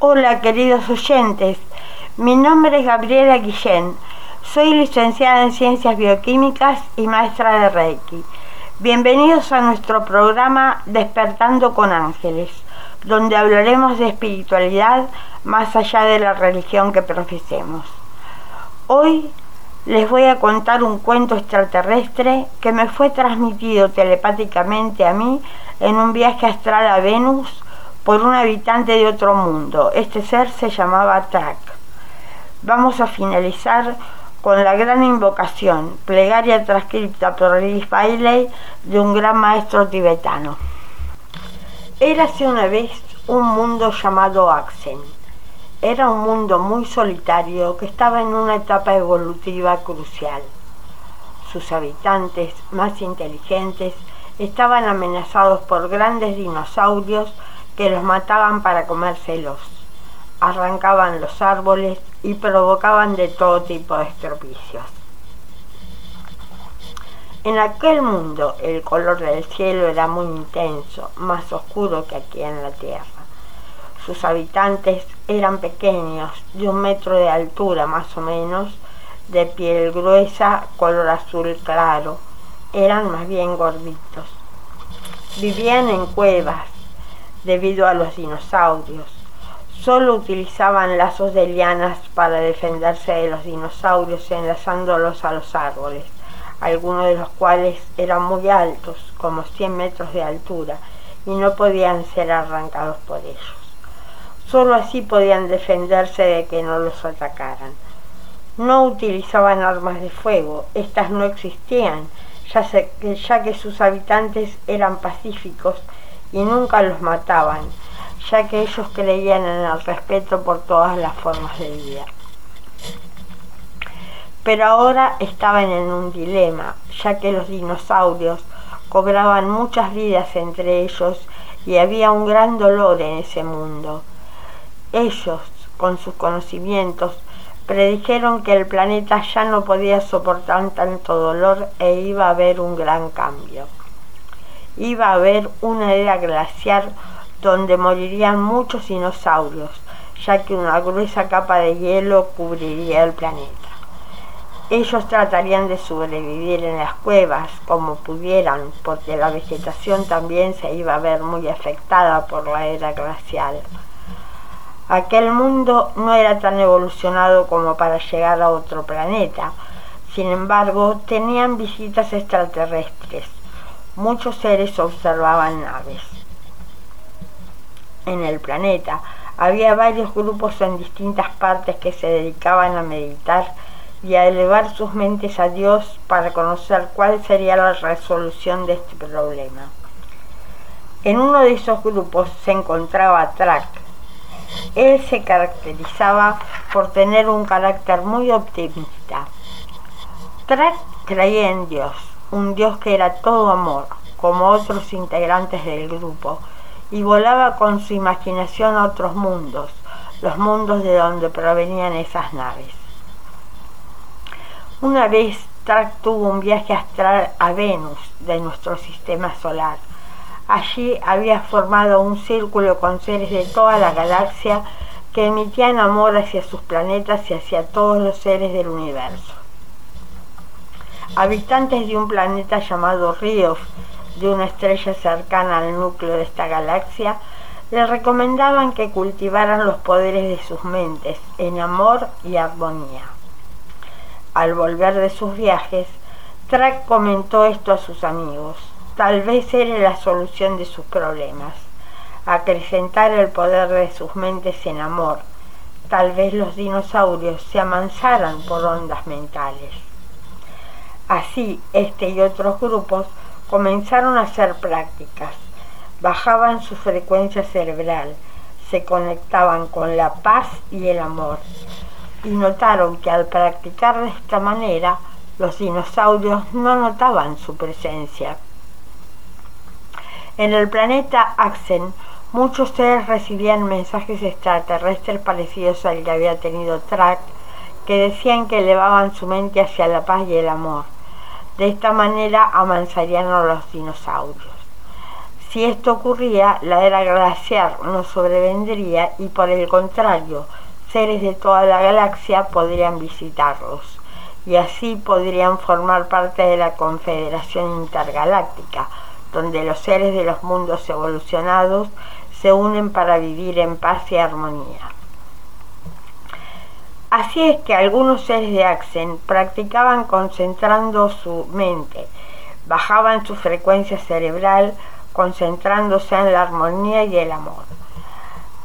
Hola queridos oyentes, mi nombre es Gabriela Guillén, soy licenciada en Ciencias Bioquímicas y maestra de Reiki. Bienvenidos a nuestro programa Despertando con Ángeles, donde hablaremos de espiritualidad más allá de la religión que profesemos. Hoy les voy a contar un cuento extraterrestre que me fue transmitido telepáticamente a mí en un viaje astral a Venus por un habitante de otro mundo. Este ser se llamaba Trak. Vamos a finalizar con la gran invocación, plegaria transcripta por Liz Bailey de un gran maestro tibetano. Érase una vez un mundo llamado Axen. Era un mundo muy solitario que estaba en una etapa evolutiva crucial. Sus habitantes más inteligentes estaban amenazados por grandes dinosaurios que los mataban para comérselos, arrancaban los árboles y provocaban de todo tipo de estropicios. En aquel mundo el color del cielo era muy intenso, más oscuro que aquí en la tierra. Sus habitantes eran pequeños, de un metro de altura más o menos, de piel gruesa, color azul claro. Eran más bien gorditos. Vivían en cuevas, debido a los dinosaurios. Solo utilizaban lazos de lianas para defenderse de los dinosaurios enlazándolos a los árboles, algunos de los cuales eran muy altos, como 100 metros de altura, y no podían ser arrancados por ellos. Solo así podían defenderse de que no los atacaran. No utilizaban armas de fuego, estas no existían, ya, ya que sus habitantes eran pacíficos y nunca los mataban, ya que ellos creían en el respeto por todas las formas de vida. Pero ahora estaban en un dilema, ya que los dinosaurios cobraban muchas vidas entre ellos y había un gran dolor en ese mundo. Ellos, con sus conocimientos, predijeron que el planeta ya no podía soportar tanto dolor e iba a haber un gran cambio iba a haber una era glaciar donde morirían muchos dinosaurios, ya que una gruesa capa de hielo cubriría el planeta. Ellos tratarían de sobrevivir en las cuevas como pudieran, porque la vegetación también se iba a ver muy afectada por la era glacial. Aquel mundo no era tan evolucionado como para llegar a otro planeta, sin embargo tenían visitas extraterrestres muchos seres observaban naves. En el planeta había varios grupos en distintas partes que se dedicaban a meditar y a elevar sus mentes a Dios para conocer cuál sería la resolución de este problema. En uno de esos grupos se encontraba Trak. Él se caracterizaba por tener un carácter muy optimista. Trak creía en Dios un Dios que era todo amor, como otros integrantes del grupo, y volaba con su imaginación a otros mundos, los mundos de donde provenían esas naves. Una vez Track tuvo un viaje astral a Venus de nuestro sistema solar. Allí había formado un círculo con seres de toda la galaxia que emitían amor hacia sus planetas y hacia todos los seres del universo habitantes de un planeta llamado Ríos, de una estrella cercana al núcleo de esta galaxia, le recomendaban que cultivaran los poderes de sus mentes en amor y armonía. Al volver de sus viajes, Track comentó esto a sus amigos. Tal vez era la solución de sus problemas, acrecentar el poder de sus mentes en amor. Tal vez los dinosaurios se amansaran por ondas mentales. Así, este y otros grupos comenzaron a hacer prácticas, bajaban su frecuencia cerebral, se conectaban con la paz y el amor y notaron que al practicar de esta manera los dinosaurios no notaban su presencia. En el planeta Axen, muchos seres recibían mensajes extraterrestres parecidos al que había tenido Track, que decían que elevaban su mente hacia la paz y el amor. De esta manera avanzarían los dinosaurios. Si esto ocurría, la era glaciar no sobrevendría y por el contrario, seres de toda la galaxia podrían visitarlos y así podrían formar parte de la Confederación Intergaláctica, donde los seres de los mundos evolucionados se unen para vivir en paz y armonía. Así es que algunos seres de Axen practicaban concentrando su mente, bajaban su frecuencia cerebral concentrándose en la armonía y el amor.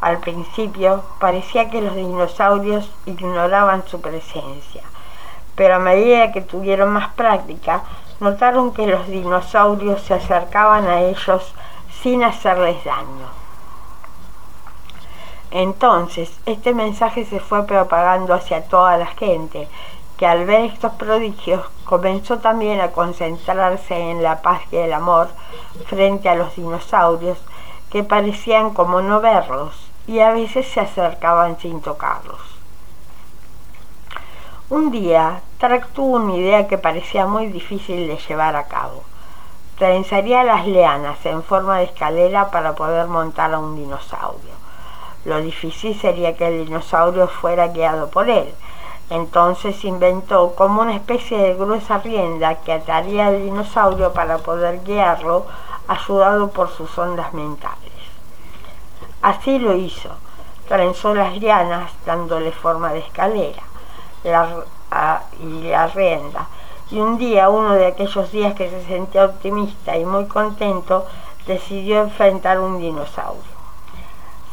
Al principio parecía que los dinosaurios ignoraban su presencia, pero a medida que tuvieron más práctica, notaron que los dinosaurios se acercaban a ellos sin hacerles daño. Entonces, este mensaje se fue propagando hacia toda la gente, que al ver estos prodigios comenzó también a concentrarse en la paz y el amor frente a los dinosaurios, que parecían como no verlos y a veces se acercaban sin tocarlos. Un día, Track tuvo una idea que parecía muy difícil de llevar a cabo. Trenzaría las leanas en forma de escalera para poder montar a un dinosaurio. Lo difícil sería que el dinosaurio fuera guiado por él. Entonces inventó como una especie de gruesa rienda que ataría al dinosaurio para poder guiarlo, ayudado por sus ondas mentales. Así lo hizo. Trenzó las lianas dándole forma de escalera y la rienda. Y un día, uno de aquellos días que se sentía optimista y muy contento, decidió enfrentar un dinosaurio.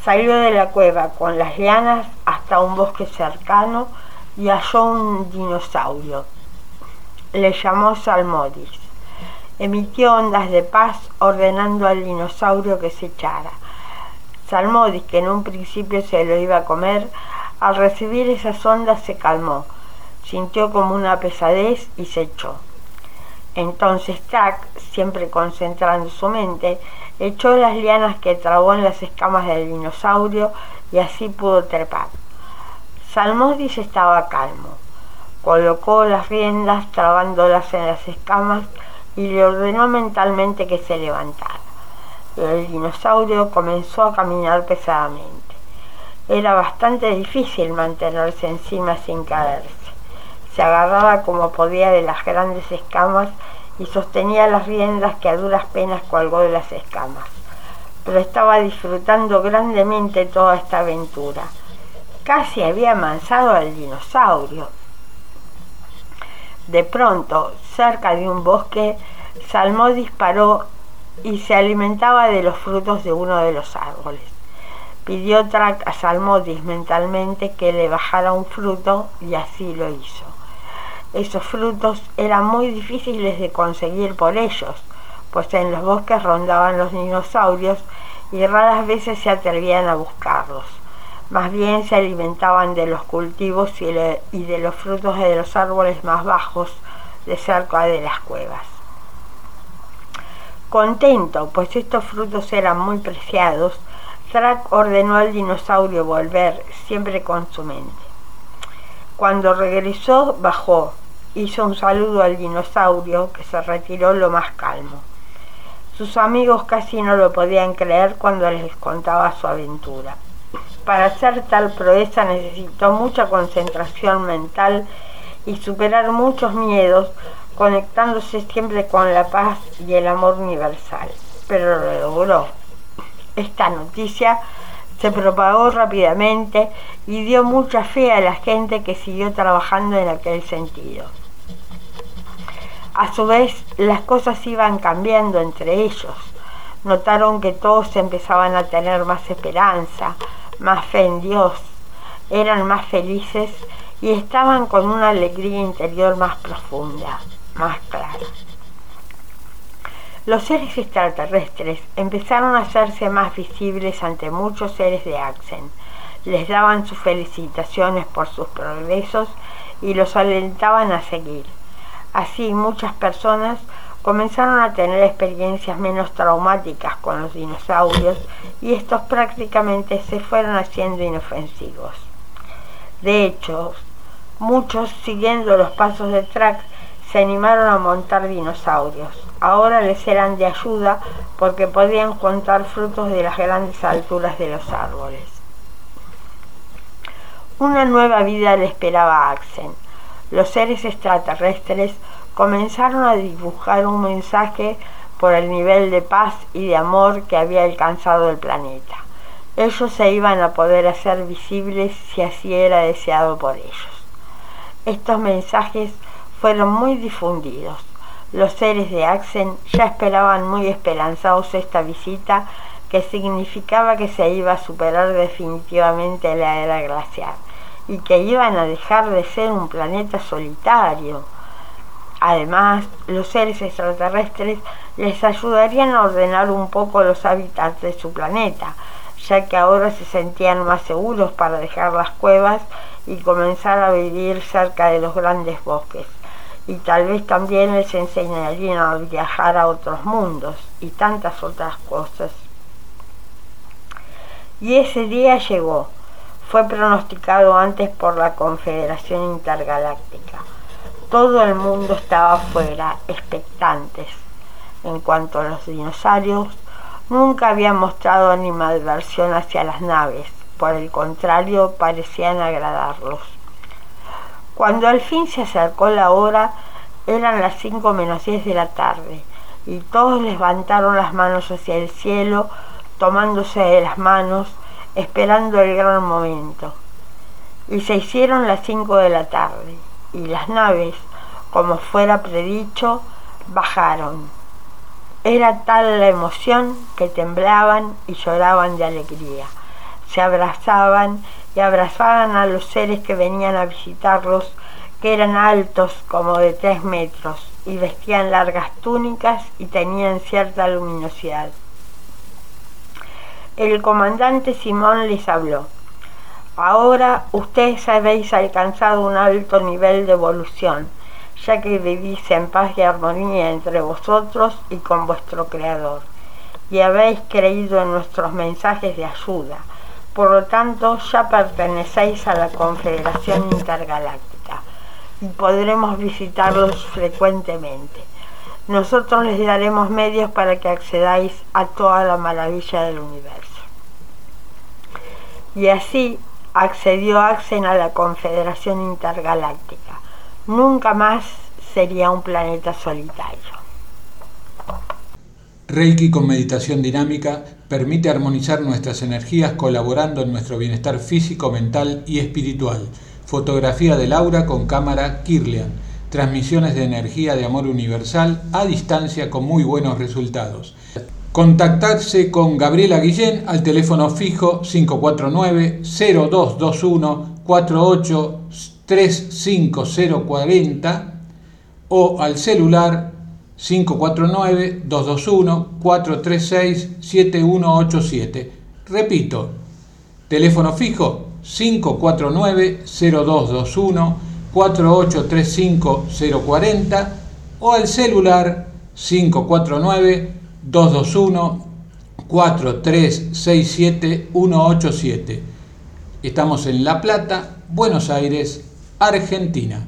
Salió de la cueva con las lianas hasta un bosque cercano y halló un dinosaurio. Le llamó Salmodis. Emitió ondas de paz ordenando al dinosaurio que se echara. Salmodis, que en un principio se lo iba a comer, al recibir esas ondas se calmó, sintió como una pesadez y se echó. Entonces Tac, siempre concentrando su mente, echó las lianas que trabó en las escamas del dinosaurio y así pudo trepar. Salmodis estaba calmo. Colocó las riendas trabándolas en las escamas y le ordenó mentalmente que se levantara. El dinosaurio comenzó a caminar pesadamente. Era bastante difícil mantenerse encima sin caerse. Se agarraba como podía de las grandes escamas y sostenía las riendas que a duras penas colgó de las escamas. Pero estaba disfrutando grandemente toda esta aventura casi había amansado al dinosaurio. De pronto, cerca de un bosque, Salmó disparó y se alimentaba de los frutos de uno de los árboles. Pidió a Salmodis mentalmente que le bajara un fruto y así lo hizo. Esos frutos eran muy difíciles de conseguir por ellos, pues en los bosques rondaban los dinosaurios y raras veces se atrevían a buscarlos más bien se alimentaban de los cultivos y, de los frutos de los árboles más bajos de cerca de las cuevas. Contento, pues estos frutos eran muy preciados, Track ordenó al dinosaurio volver, siempre con su mente. Cuando regresó, bajó, hizo un saludo al dinosaurio, que se retiró lo más calmo. Sus amigos casi no lo podían creer cuando les contaba su aventura. Para hacer tal proeza necesitó mucha concentración mental y superar muchos miedos, conectándose siempre con la paz y el amor universal. Pero lo logró. Esta noticia se propagó rápidamente y dio mucha fe a la gente que siguió trabajando en aquel sentido. A su vez, las cosas iban cambiando entre ellos. Notaron que todos empezaban a tener más esperanza, más fe en Dios, eran más felices y estaban con una alegría interior más profunda, más clara. Los seres extraterrestres empezaron a hacerse más visibles ante muchos seres de Axen. Les daban sus felicitaciones por sus progresos y los alentaban a seguir. Así muchas personas comenzaron a tener experiencias menos traumáticas con los dinosaurios y estos prácticamente se fueron haciendo inofensivos. De hecho, muchos, siguiendo los pasos de Track, se animaron a montar dinosaurios. Ahora les eran de ayuda porque podían contar frutos de las grandes alturas de los árboles. Una nueva vida le esperaba a Axen. Los seres extraterrestres comenzaron a dibujar un mensaje por el nivel de paz y de amor que había alcanzado el planeta. Ellos se iban a poder hacer visibles si así era deseado por ellos. Estos mensajes fueron muy difundidos. Los seres de Axen ya esperaban muy esperanzados esta visita que significaba que se iba a superar definitivamente la era glacial y que iban a dejar de ser un planeta solitario. Además, los seres extraterrestres les ayudarían a ordenar un poco los hábitats de su planeta, ya que ahora se sentían más seguros para dejar las cuevas y comenzar a vivir cerca de los grandes bosques y tal vez también les enseñarían a viajar a otros mundos y tantas otras cosas. Y ese día llegó. Fue pronosticado antes por la Confederación Intergaláctica. Todo el mundo estaba afuera, expectantes. En cuanto a los dinosaurios, nunca habían mostrado animadversión hacia las naves. Por el contrario, parecían agradarlos. Cuando al fin se acercó la hora, eran las cinco menos diez de la tarde, y todos levantaron las manos hacia el cielo, tomándose de las manos, esperando el gran momento. Y se hicieron las cinco de la tarde, y las naves, como fuera predicho, bajaron. Era tal la emoción que temblaban y lloraban de alegría. Se abrazaban y abrazaban a los seres que venían a visitarlos, que eran altos como de tres metros y vestían largas túnicas y tenían cierta luminosidad. El comandante Simón les habló. Ahora ustedes habéis alcanzado un alto nivel de evolución, ya que vivís en paz y armonía entre vosotros y con vuestro Creador, y habéis creído en nuestros mensajes de ayuda por lo tanto, ya pertenecéis a la Confederación Intergaláctica y podremos visitarlos frecuentemente. Nosotros les daremos medios para que accedáis a toda la maravilla del universo. Y así accedió Axen a la Confederación Intergaláctica. Nunca más sería un planeta solitario. Reiki con meditación dinámica permite armonizar nuestras energías colaborando en nuestro bienestar físico, mental y espiritual. Fotografía del aura con cámara Kirlian. Transmisiones de energía de amor universal a distancia con muy buenos resultados. Contactarse con Gabriela Guillén al teléfono fijo 549-0221 48 o al celular 549-221-436-7187. Repito, teléfono fijo 549-0221-4835-040 o al celular 549-221-4367-187. Estamos en La Plata, Buenos Aires, Argentina.